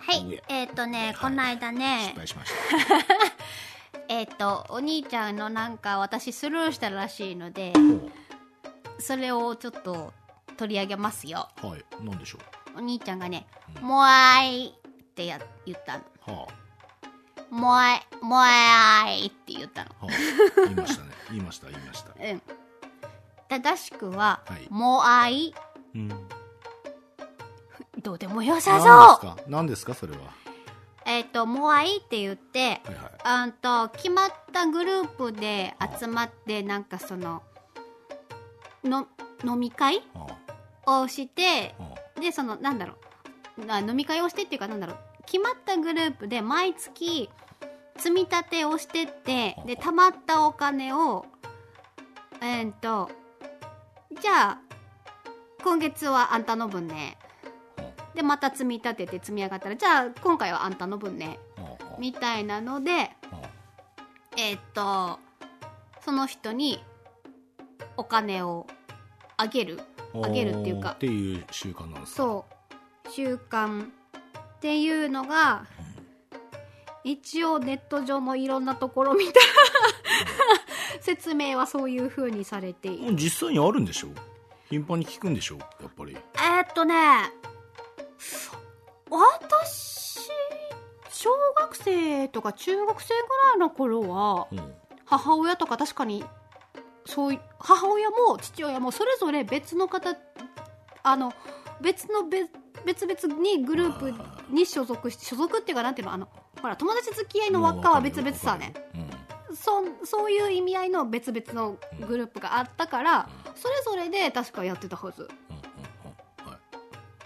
はい、えっ、ー、とね、この間ね、い、失敗しました。えっと、お兄ちゃんのなんか私スルーしたらしいので、それをちょっと取り上げますよ。はい、何でしょう？お兄ちゃんがね、もあいってや言ったの。はあ、もあい、もあいって言ったの。はあ、言いましたね。言いました、言いました。うん。正しくは、はい、もあい。うんどうでもよさそう。何ですか？何ですか？それは。えっ、と、もあいって言って、はいはい。と決まったグループで集まってなんかそのの飲み会はをしてでそのなんだろう。な飲み会をしてっていうかなんだろう。決まったグループで毎月積み立てをしてってで貯まったお金をえーっとじゃあ今月はあんたの分ねでまた積み立てて積み上がったらじゃあ今回はあんたの分ねみたいなのではえーっとその人にお金をあげるああげるっていうかっていう習慣なんですかそう。習慣っていうのが一応ネット上のいろんなところ見た 説明はそういう風にされている。うん実際にあるんでしょ？頻繁に聞くんでしょ？やっぱり。えーっとね私小学生とか中学生ぐらいの頃はうん。母親とか確かにそうい母親も父親もそれぞれ別の方あの別の別別々にグループに所属し所属っていうかなんていうのあのほら友達付き合いの輪っかは別々さね。うん。そそういう意味合いの別々のグループがあったからそれぞれで確かやってたはず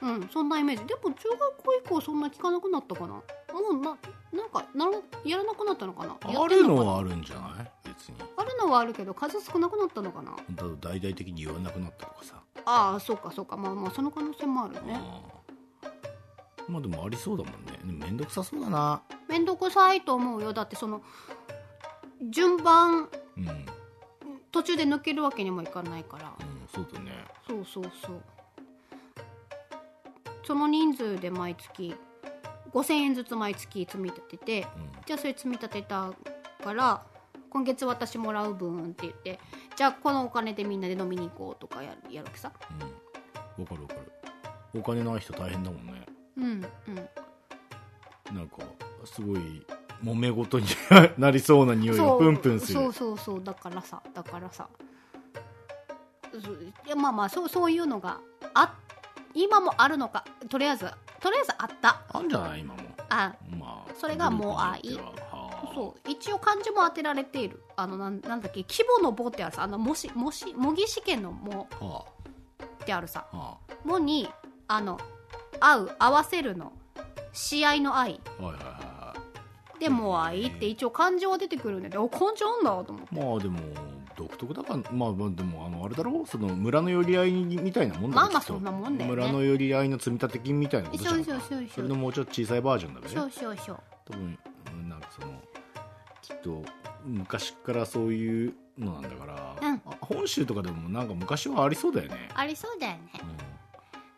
うんそんなイメージ。でも中学校以降そんな聞かなくなったかな。もうななんかならやらなくなったのかな。やあるのはあるんじゃない？別に。あるのはあるけど数少なくなったのかな。本当は大々的に言わなくなったとかさ。ああそうかそうか。まあまあその可能性もあるね。まあでもありそうだもんね。でもめんどくさそうだな。めんどくさいと思うよ。だってその順番うん、うん、途中で抜けるわけにもいかないから。そうだね。そうそうそうその人数で毎月5000円ずつ毎月積み立ててじゃあそれ積み立てたから今月私もらう分って言ってじゃあこのお金でみんなで飲みに行こうとかやるやるわけさ。うん。わかるわかる。お金ない人大変だもんね。うんうん。なんかすごい揉め事になりそうな匂いがプンプンする。そうそうそう。だからさだからさ。そう。いやまあまあそうそういうのがあ今もあるのか？とりあえずとりあえずあった。あんじゃない？今も。あまあそれがもうあいそう。一応漢字も当てられている。あのなんなんだっけ？規模の棒ってあるさ。あのもしもし模擬試験の模はってあるさ。あ。は模にあの合う合わせるの。試合の愛あはいはいはいはでも愛って一応漢字は出てくるんでお漢字あんだと思って。いまあでも独特だからまあまあでもあのあれだろうその村の寄り合いみたいなもんだまあまあそんなもんだよね。村の寄り合いの積み立て金みたいなことじゃそうんかそうそうそう。それのもうちょっと小さいバージョンだべそうそうそう。多分うんなんかそのきっと昔からそういうのなんだから、うん。あ本州とかでもなんか昔はありそうだよね、ありそうだよね。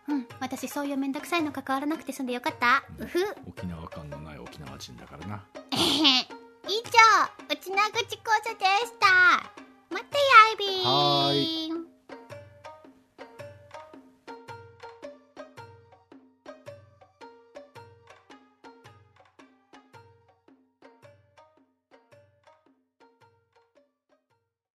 ううん。私そういうめんどくさいの関わらなくて済んでよかった。うふ。ん、沖縄感のない沖縄人だからな。えへへ。以上うちなぐち講座でした